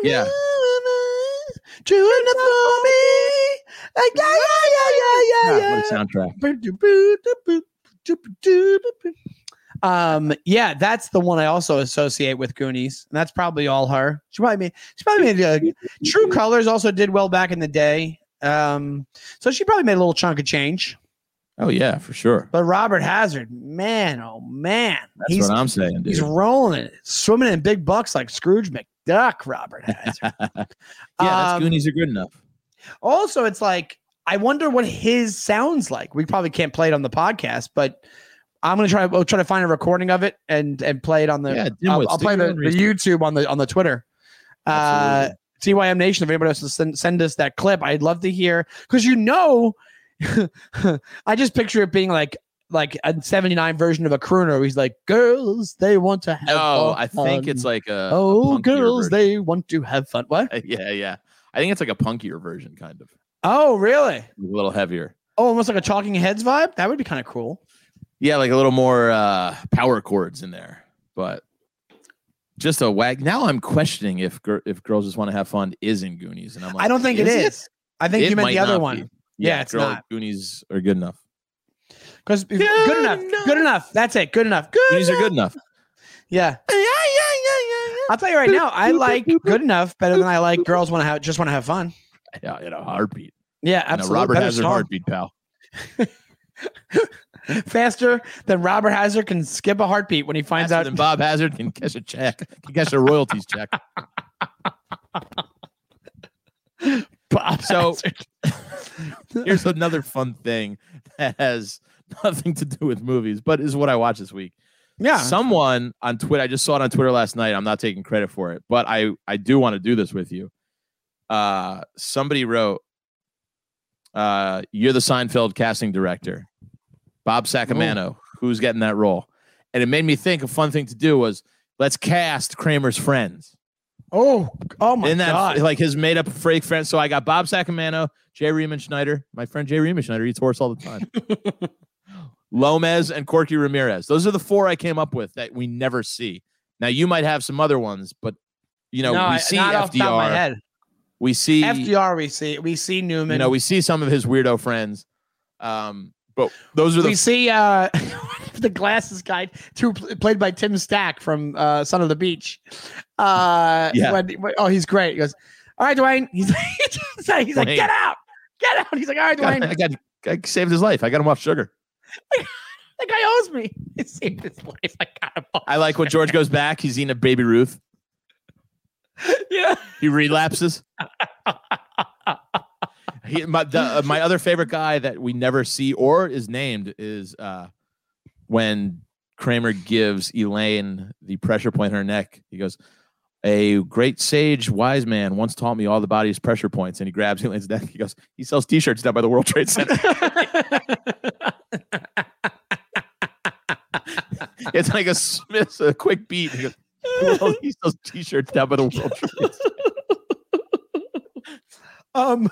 Yeah. True enough for me. Like, yeah, yeah, yeah, yeah, yeah, ah, yeah. what a soundtrack. Um, yeah, that's the one I also associate with Goonies, and that's probably all her. She probably made. She probably made. Uh, True Colors also did well back in the day. Um, so she probably made a little chunk of change. Oh yeah, for sure. But Robert Hazard, man, oh man, That's he's what I'm saying, he's rolling it, swimming in big bucks like Scrooge McDuck. Robert Hazard. (laughs) yeah, that's Um, Goonies are good enough. Also, it's like I wonder what his sounds like. We probably can't play it on the podcast, but I'm gonna try. We'll try to find a recording of it and and play it on the. Yeah, I'll, I'll play the, the. YouTube on the on the Twitter. Uh, DYM Nation. If anybody wants to send, send us that clip, I'd love to hear because you know, (laughs) I just picture it being like like a 79 version of a crooner. Where he's like, girls, they want to have. No, I fun. think it's like a a oh, punkier girls, version. they want to have fun. What? (laughs) yeah, yeah. I think it's like a punkier version, kind of Oh, really? a little heavier. Oh, almost like a Talking Heads vibe. That would be kind of cool. Yeah, like a little more uh power chords in there, but just a wag. Now I'm questioning if gir- if girls just want to have fun is in Goonies, and I'm like, I don't think it is. I think It you meant the other one. be. Yeah, it's girl- not. Goonies are good enough. Because good, Good enough. enough. Good enough. That's it. Good enough. Good. Goonies are good enough. Yeah. Yeah, yeah, yeah, yeah, I'll tell you right now, I like good enough better than I like girls want to have just want to have fun. yeah. In a heartbeat. Yeah, absolutely. Robert Better Hazard heartbeat, pal. (laughs) Faster than Robert Hazard can skip a heartbeat when he finds Faster out. than Bob Hazard can cash a check, can cash a royalties check. (laughs) Bob So- (laughs) Here's another fun thing that has nothing to do with movies, but is what I watched this week. Yeah. Someone on Twitter, I just saw it on Twitter last night. I'm not taking credit for it, but I I do want to do this with you. Uh, somebody wrote, uh, "You're the Seinfeld casting director, Bob Sacamano. Who's getting that role?" And it made me think a fun thing to do was let's cast Kramer's friends. Oh, oh my in that god! like his made up fake friends. So I got Bob Sacamano, Jay Riemenschneider. My friend Jay Riemenschneider eats horse all the time. (laughs) Lomez and Corky Ramirez. Those are the four I came up with that we never see. Now you might have some other ones, but you know no, we see not off the top of my FDR. We see FDR, we see we see Newman. you know we see some of his weirdo friends. Um, but those are the we see uh (laughs) the glasses guy too played by Tim Stack from uh Son of the Beach. Uh (laughs) Yeah. when- when- oh he's great. He goes, All right, Dwayne. (laughs) He's like, he's like, get out, get out. He's like, All right, Dwayne. I Dwayne, got, I saved his life. I got him off sugar. That guy owes me. (laughs) He saved his life. I got him off. I like when George goes back. He's eating a baby Ruth. (laughs) yeah. He relapses. he, (laughs) my, the, uh, my other favorite guy that we never see or is named is uh, when Kramer gives Elaine the pressure point in her neck. He goes, A great sage, wise man once taught me all the body's pressure points. And he grabs Elaine's neck. He goes, He sells t shirts down by the World Trade Center. (laughs) it's like a Smith's, a quick beat. He goes, "Well, he sells t shirts down by the World Trade Center. (laughs) um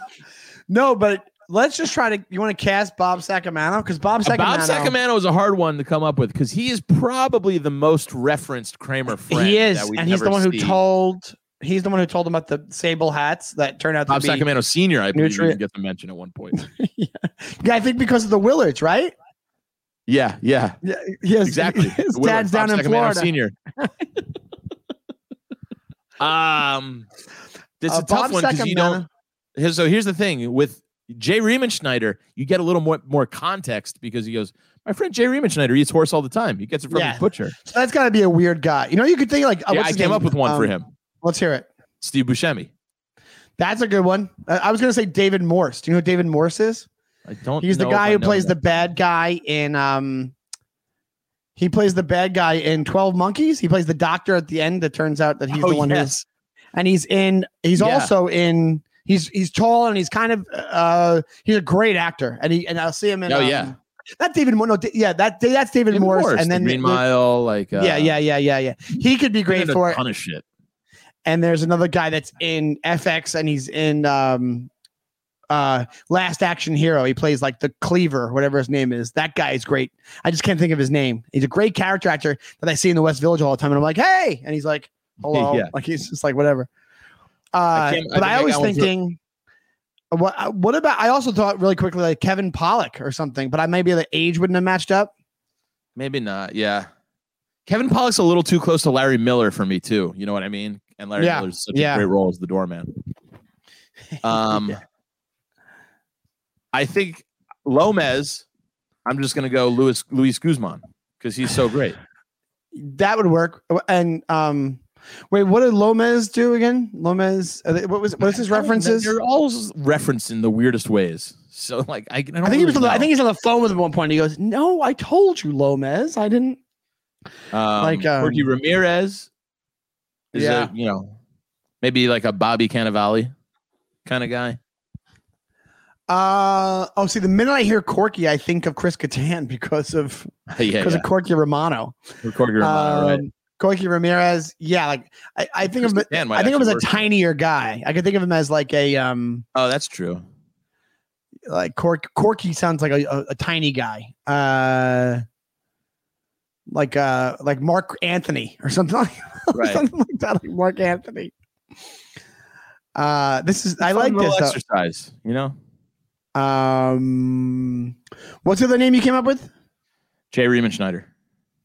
no, but let's just try to you want to cast Bob Sacamano? Because Bob Sacamano Bob Sacamano is a hard one to come up with because he is probably the most referenced Kramer friend. he is, and he's the one who told he's the one who told him about the sable hats that turned out to Bob be Sacamano Senior. I believe Nutri- you get to mention at one point. (laughs) yeah, I think because of the Willards, right? yeah, yeah, Yeah, yes, exactly. (laughs) His dad's down Bob in Sacamano Florida. Senior. (laughs) um, this is Uh, a tough Bob one because you don't. So here's the thing with Jay Riemenschneider, you get a little more more context because he goes, "My friend Jay Riemenschneider eats horse all the time. He gets it from Yeah. his butcher." So that's got to be a weird guy. You know, you could think like, uh, yeah, I came name? up with one for Um, him, Let's hear it. Steve Buscemi. That's a good one. I was going to say David Morse. Do you know who David Morse is? I don't. He's the guy who plays that. the bad guy in um he plays the bad guy in 12 Monkeys. He plays the doctor at the end that turns out that he's Oh, the one yes. who's and he's in he's Yeah. also in he's he's tall and he's kind of uh he's a great actor and he and I'll see him in Oh, um, yeah. David Morse. No, yeah, that that's David David Morse, Morse, and the then Green the- Mile, like uh, yeah, yeah, yeah, yeah, yeah. He could be great in a for it. ton of shit. and there's another guy that's in FX and he's in um uh Last Action Hero. He plays like the Cleaver, whatever his name is. That guy is great. I just can't think of his name. He's a great character actor that I see in the West Village all the time. And I'm like, hey, and he's like, (laughs) hello, Yeah. like he's just like whatever. Uh, I but I, I was thinking. What uh, what about? I also thought really quickly like Kevin Pollak or something, but I maybe the age wouldn't have matched up. Maybe not. Yeah. Kevin Pollak's a little too close to Larry Miller for me too. You know what I mean? And Larry Yeah, Miller's such yeah. a great role as the doorman. (laughs) Um, Yeah. I think Lomez. I'm just gonna go Luis Luis Guzman because he's so great. That would work. And um, wait, what did Lomez do again? Lomez, uh, what was what was his references? They're all referenced in the weirdest ways. So like I, I, don't I think he was. The, I think he's on the phone with him at one point. He goes, "No, I told you, Lomez. I didn't." um, like, um, Corky Ramirez. Is Yeah. a, you know, maybe like a Bobby Cannavale kind of guy. Uh oh. See, the minute I hear Corky, I think of Chris Kattan because of (laughs) yeah, because yeah. of Corky Romano. Corky Romano, right? Corky Ramirez. Yeah, like I, I think of him. Chris Kattan might I think of him as a tinier guy. I could think of him as like a um Oh, that's true. like Cork Corky sounds like a, a, a tiny guy. Uh like uh like Marc Anthony or something (laughs) like, Right. something like that, like Marc Anthony. Uh this is I like this. though. exercise. You know, Um what's the other name you came up with? Jay Riemenschneider,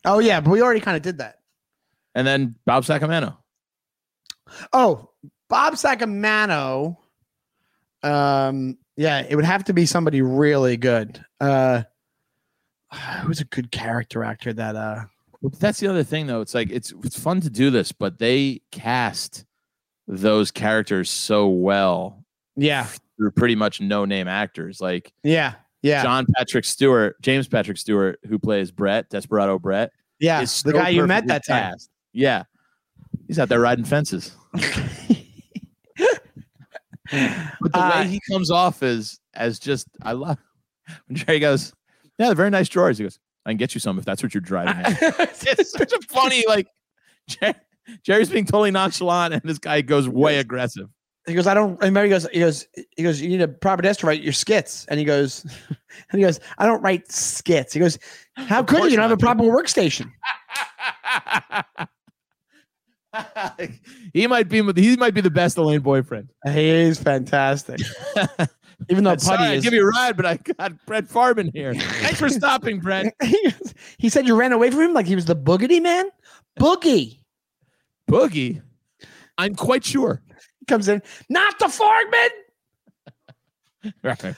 Oh yeah, but we already kind of did that. And then Bob Sacamano. Oh, Bob Sacamano. Um, yeah, it would have to be somebody really good. Uh, (sighs) who's a good character actor that uh that's the other thing, though. It's like it's it's fun to do this, but they cast those characters so well yeah, through pretty much no name actors, like yeah, yeah, John Patrick Stewart, James Patrick Stuart, who plays Brett, Desperado Brett. yeah. The guy you met that time. cast. Yeah, he's out there riding fences. But the Uh, way he comes off is as just I love when Jerry goes, Yeah, they're very nice drawers. He goes, I can get you some if that's what you're driving at. (laughs) (laughs) it's such a funny, like Jer- Jerry's being totally nonchalant, and this guy goes way aggressive. He goes, I don't remember. He goes, he goes, he goes, you need a proper desk to write your skits. And he goes, and (laughs) he goes, I don't write skits. He goes, How could you? You don't have a proper workstation. (laughs) he might be he might be the best Elaine boyfriend. (laughs) He is fantastic. (laughs) Even though I'm sorry, Putty I'd give you a ride, but I got Brett Farman here. Thanks for stopping, Brett. he, said you ran away from him like he was the boogity man. Boogie Boogie. I'm quite sure. comes in, not the Fogman. Right.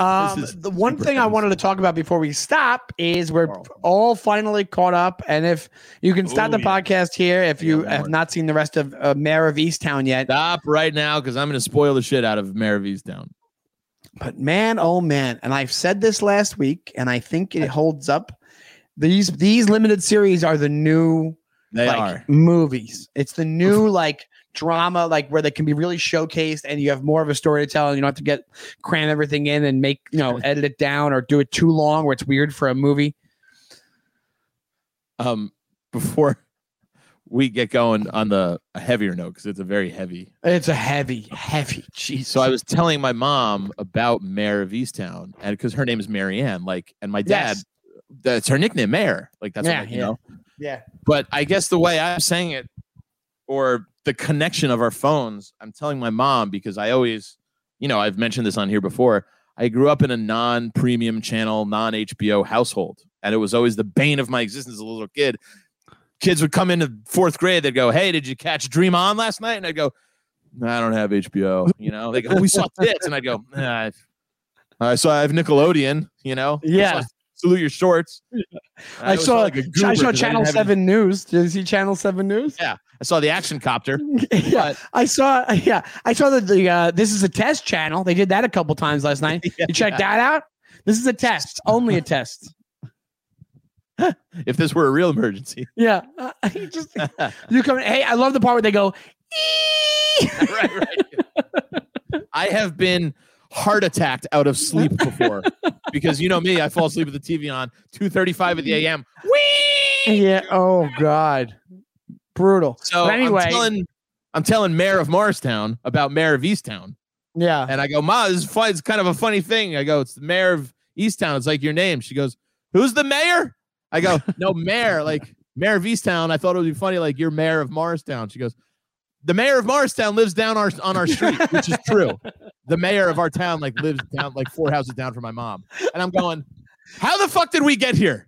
Um, the one thing I wanted to talk about before we stop is we're all finally caught up. And if you can start Oh, the yeah. podcast here, if you one have not seen the rest of uh, Mare of Easttown yet, Stop right now because I'm going to spoil the shit out of Mare of Easttown. but man, oh man, and I've said this last week, and I think it holds up. These these limited series are the new They like are. movies. It's the new (laughs) like drama, like where they can be really showcased, and you have more of a story to tell, and you don't have to get cram everything in and make you know (laughs) edit it down or do it too long where it's weird for a movie. Um, before (laughs) we get going on the a heavier note, because it's a very heavy. It's a heavy, heavy. Jeez. So I was telling my mom about Mare of Easttown, and because her name is Marianne, like, and my dad, Yes. that's her nickname, Mayor. Like that's Yeah, what, you yeah. know. yeah. But I guess the way I'm saying it, or the connection of our phones, I'm telling my mom because I always, you know, I've mentioned this on here before. I grew up in a non-premium channel, non-HBO household, and it was always the bane of my existence as a little kid. Kids would come into fourth grade, they'd go, "Hey, did you catch Dream On last night?" And I'd go, "No, "I don't have HBO." You know, they go, "We saw tits," and I'd go, nah, "I saw I have Nickelodeon." You know, Yeah. Salute your shorts. I always saw. like a I saw Channel didn't have any- Seven News. Did you see Channel Seven News? Yeah, I saw the action copter. (laughs) yeah, I saw. Yeah, I saw that the uh, this is a test channel. They did that a couple times last night. (laughs) Yeah, You check that out. This is a test. Only a test. (laughs) if this were a real emergency. Yeah, uh, you just you come. Hey, I love the part where they go. Right, right. I have been heart attacked out of sleep before (laughs) because you know me, I fall asleep with the TV on 2:35 at the AM. Whee! yeah. Oh God. Brutal. So But anyway, I'm telling I'm telling Mayor of Morristown about Mare of Easttown. yeah. And I go, Ma, this is. It's kind of a funny thing. I go, it's the mayor of Easttown. It's like your name. She goes, Who's the mayor? I go, No, mayor, like mayor of Easttown. I thought it would be funny, like you're mayor of Morristown. She goes, The mayor of Morristown lives down our on our street, which is true. The mayor of our town like lives down like four houses down from my mom. And I'm going, How the fuck did we get here?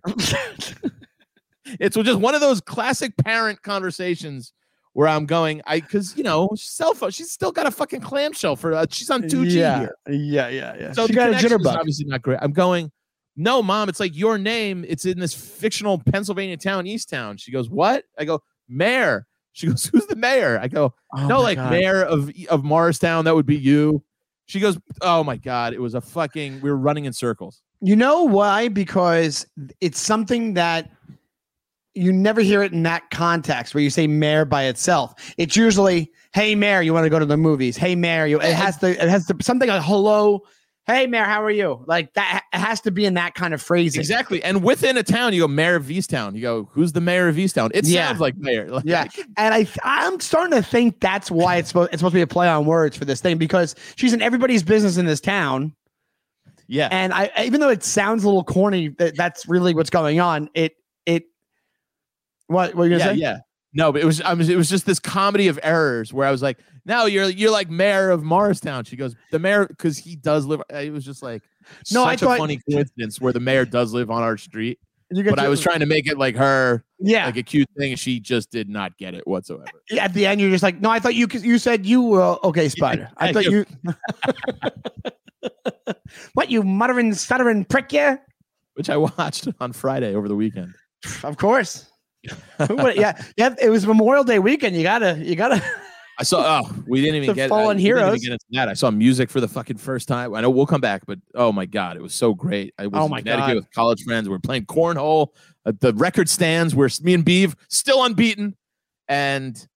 It's just one of those classic parent conversations where I'm going, I because you know, cell phone, she's still got a fucking clamshell for uh, she's on 2G yeah, here. yeah, yeah, yeah. So she the got a jitterbug. obviously not great. I'm going, no, mom, it's like your name. It's in this fictional Pennsylvania town, Easttown. She goes, what? I go, mayor. She goes, who's the mayor? I go, Oh no, like God. mayor of of Morristown. That would be you. She goes, oh my god, it was a fucking. We were running in circles. You know why? Because it's something that you never hear it in that context where you say mayor by itself. It's usually, "Hey mayor, you want to go to the movies?" "Hey mayor, you." It has to. It has to something like "Hello, hey mayor, how are you?" Like that. It has to be in that kind of phrasing. Exactly. And within a town, you go mayor of Easttown. You go, who's the mayor of Easttown? It Yeah. sounds like mayor. (laughs) Like, Yeah, and I I'm starting to think that's why it's supposed it's supposed to be a play on words for this thing because she's in everybody's business in this town, yeah. and I even though it sounds a little corny, that that's really what's going on. It it what what are you gonna yeah, say? yeah. No, but it was I was it was just this comedy of errors where I was like, no, you're you're like mayor of Morristown. She goes, the mayor because he does live. It was just like No, I such a thought- funny coincidence where the mayor does live on our street. You get But I was trying to make it like her, yeah. like a cute thing, and she just did not get it whatsoever. At the end, you're just like, no, I thought you you said you were okay, Spider. I yeah, thought you. (laughs) what you muttering, stuttering prick? Yeah, Which I watched on Friday over the weekend. of course. (laughs) Yeah, yeah. It was Memorial Day weekend. You gotta, you gotta. I saw. Oh, we didn't even get fallen I, we heroes. get into that. I saw music for the fucking first time. I know we'll come back, but oh my god, it was so great. I was Oh in my Connecticut God. with college friends. We're playing cornhole. Uh, the record stands where me and Beeve still unbeaten, and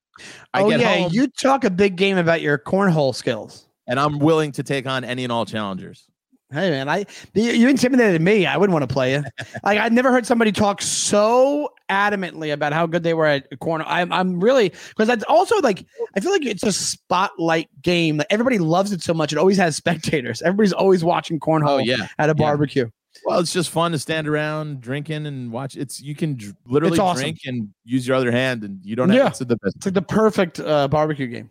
I oh get yeah, home you talk a big game about your cornhole skills. and I'm willing to take on any and all challengers. Hey man, I you intimidated me. I wouldn't want to play you. (laughs) like I've never heard somebody talk so adamantly about how good they were at corner. I'm I'm really because that's also like I feel like it's a spotlight game. Like everybody loves it so much. It always has (laughs) spectators. Everybody's always watching cornhole Oh yeah. at a yeah. barbecue. Well, it's just fun to stand around drinking and watch. It's you can dr- literally awesome. drink and use your other hand, and you don't have Yeah. it's the best. It's like the perfect uh, barbecue game.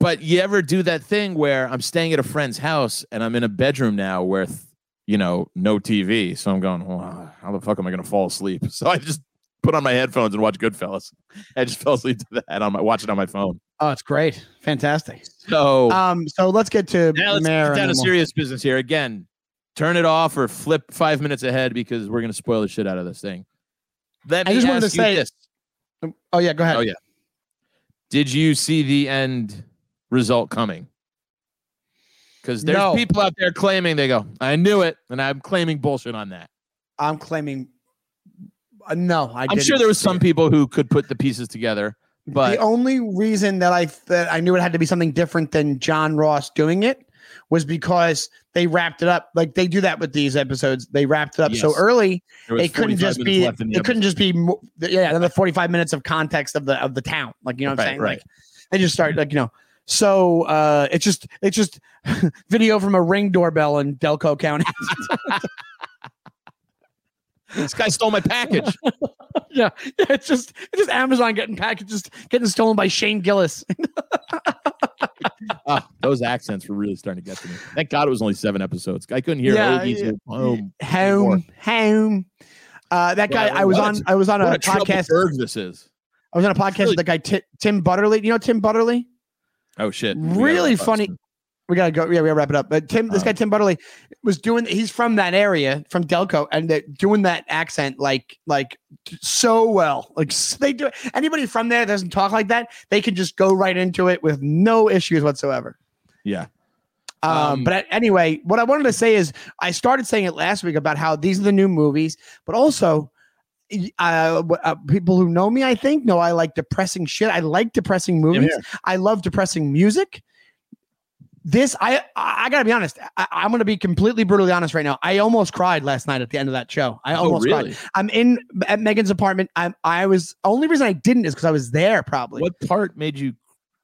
But you ever do that thing where I'm staying at a friend's house and I'm in a bedroom now with, you know, no TV. So I'm going, well, how the fuck am I going to fall asleep? (laughs) So I just put on my headphones and watch Goodfellas. I just (laughs) fell asleep to that on my watch it on my phone. Oh, it's great, fantastic. So Um, so let's get to now let's Mayor get down to serious business here. Again, turn it off or flip five minutes ahead because we're going to spoil the shit out of this thing. Let I me just wanted to say- this. Oh yeah, go ahead. Oh, yeah. Did you see the end result coming? Because there's No. people out there claiming they go, I knew it, and I'm claiming bullshit on that. I'm claiming. Uh, no, I. I'm didn't sure there was some people who could put the pieces together, but the only reason that I that I knew it had to be something different than John Ross doing it was because they wrapped it up. Like they do that with these episodes. They wrapped it up so early. It couldn't just be. left in the It couldn't just be. Yeah, another forty five minutes of context of the of the town. Like you know what I'm saying? right. Like they just start like you know. So uh, it's just it's just (laughs) video from a ring doorbell in Delco County. (laughs) this guy stole my package. (laughs) yeah, yeah, it's just it's just Amazon getting packages getting stolen by Shane Gillis. oh, those accents were really starting to get to me. Thank God it was only seven episodes. I couldn't hear Yeah, yeah. home. home, home. Uh, that guy, Well, I was on. I was on a a podcast. This is. I was on a podcast really- with the guy Ti- Tim Butterly. You know Tim Butterly? Oh shit! We Really up funny. We gotta go. Yeah, we gotta wrap it up. But Tim, this Uh. guy Tim Butterly was doing. He's from that area, from Delco, and they're doing that accent like like so well. Like they do. Anybody from there doesn't talk like that, they can just go right into it with no issues whatsoever. Yeah. Um, Um, but anyway, what I wanted to say is I started saying it last week about how these are the new movies, but also uh, uh, people who know me, I think, know I like depressing shit. I like depressing movies. I love depressing music. This, I, I, gotta be honest. I, I'm gonna be completely brutally honest right now. I almost cried last night at the end of that show. I Oh, almost really? cried. I'm in at Megan's apartment. I'm, I was only reason I didn't is because I was there probably. What part made you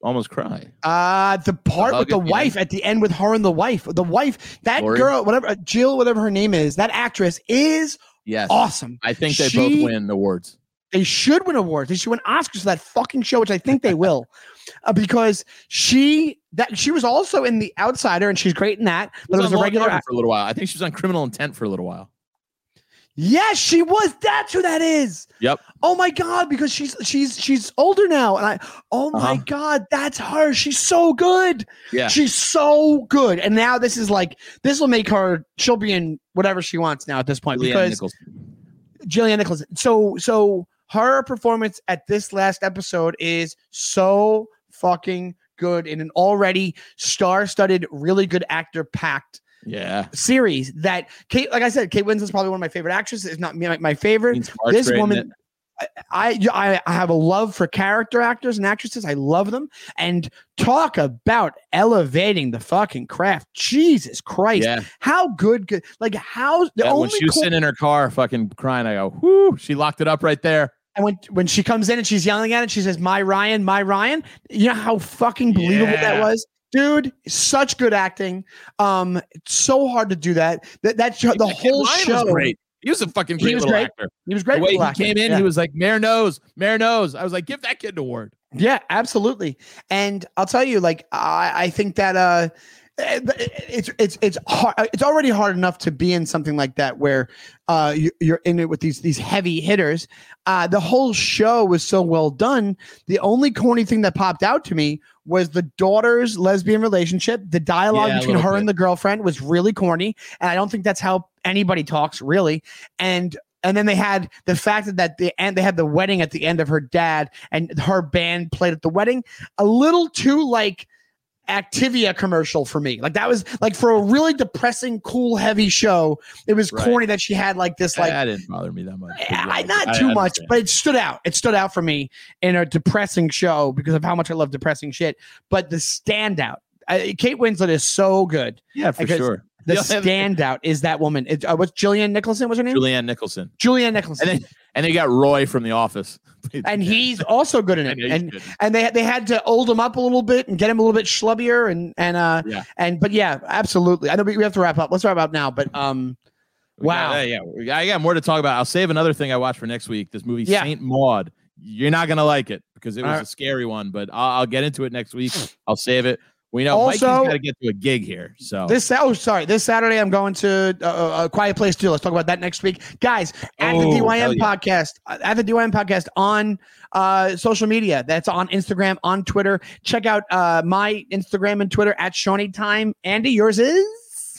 almost cry? Uh the part with the wife at the end with her and the wife. The wife, that Lori? girl, whatever uh, Jill, whatever her name is, that actress is Yes. awesome. I think they She- both win awards. They should win awards. They should win Oscars for that fucking show, which I think they will, (laughs) uh, because she that she was also in The Outsider, and she's great in that. But it was a regular. For a little while. I think she was on Criminal Intent for a little while. Yes, she was. That's who that is. Yep. Oh my god, because she's she's she's older now, and I. Oh my Uh-huh. god, that's her. She's so good. Yeah. She's so good. And now this is like this will make her she'll be in whatever she wants now at this point Leanne because Nichols. Jillian Nichols. So so her performance at this last episode is so fucking good in an already star-studded, really good actor packed Yeah. series that Kate, like I said, Kate Winslet's probably one of my favorite actresses, if not my, my favorite this woman. I, I I have a love for character actors and actresses. I love them. And talk about elevating the fucking craft. Jesus Christ. Yeah. How good, good like how the Yeah, only when she was cool- sitting in her car fucking crying, I go, whoo, she locked it up right there. and when when she comes in and she's yelling at it, she says, My Ryan, my Ryan. You know how fucking believable that was? Dude, such good acting. Um, it's so hard to do that. That that show, the whole Ryan show was great. He was a fucking great little great. actor. He was great. the way he actor. came in, Yeah. he was like, Mare knows, Mare knows. I was like, give that kid an award. Yeah, absolutely. And I'll tell you, like, I, I think that uh, it's it's it's hard. It's already hard enough to be in something like that where uh, you, you're in it with these these heavy hitters. Uh, the whole show was so well done. The only corny thing that popped out to me was the daughter's lesbian relationship. The dialogue Yeah, between her bit. and the girlfriend was really corny, and I don't think that's how anybody talks really. And and then they had the fact that, that the and they had the wedding at the end of her dad and her band played at the wedding a little too like Activia commercial for me. Like that was like for a really depressing, cool, heavy show. It was Right. corny that she had like this like that didn't bother me that much. I, yeah, not I too much, understand. but it stood out. It stood out for me in a depressing show because of how much I love depressing shit. But the standout, uh, Kate Winslet is so good. yeah, for sure. the The only other- standout is that woman. It, uh, what's Jillian Nicholson? What's her name? Julianne Nicholson. Julianne Nicholson. And then and they got Roy from The Office. (laughs) and he's also good in (laughs) it. And good. and they they had to old him up a little bit and get him a little bit schlubbier and and uh Yeah. and but yeah, absolutely. I know we have to wrap up. Let's wrap up now. But um, got- Wow. uh, yeah, I got more to talk about. I'll save another thing I watched for next week. This movie, Yeah. Saint Maud. You're not gonna like it because it was right. a scary one, but I'll, I'll get into it next week. (sniffs) I'll save it. We know Also- Mikey's got to get to a gig here, so this oh sorry, this Saturday I'm going to uh, a quiet place too. Let's talk about that next week, guys. At the Oh, hell DYM yeah. podcast, uh, at the DYM podcast on uh, social media. That's on Instagram, on Twitter. Check out uh, my Instagram and Twitter at Seanytime. Andy, yours is.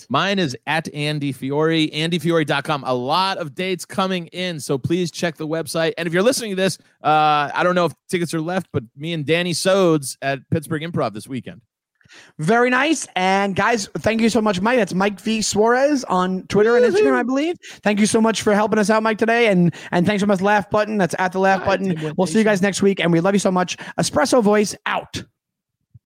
Mine is at Andy Fiori, andyfiori.com. A lot of dates coming in, so please check the website. And if you're listening to this, uh, I don't know if tickets are left, but me and Danny Sodes at Pittsburgh Improv this weekend. Very nice. And guys, thank you so much, Mike. That's Mike V Suarez on Twitter and Instagram, I believe. Thank you so much for helping us out, Mike, today. And and thanks so much, Laugh Button. That's at the Laugh Button. We'll see you guys next week. And we love you so much. Espresso Voice out.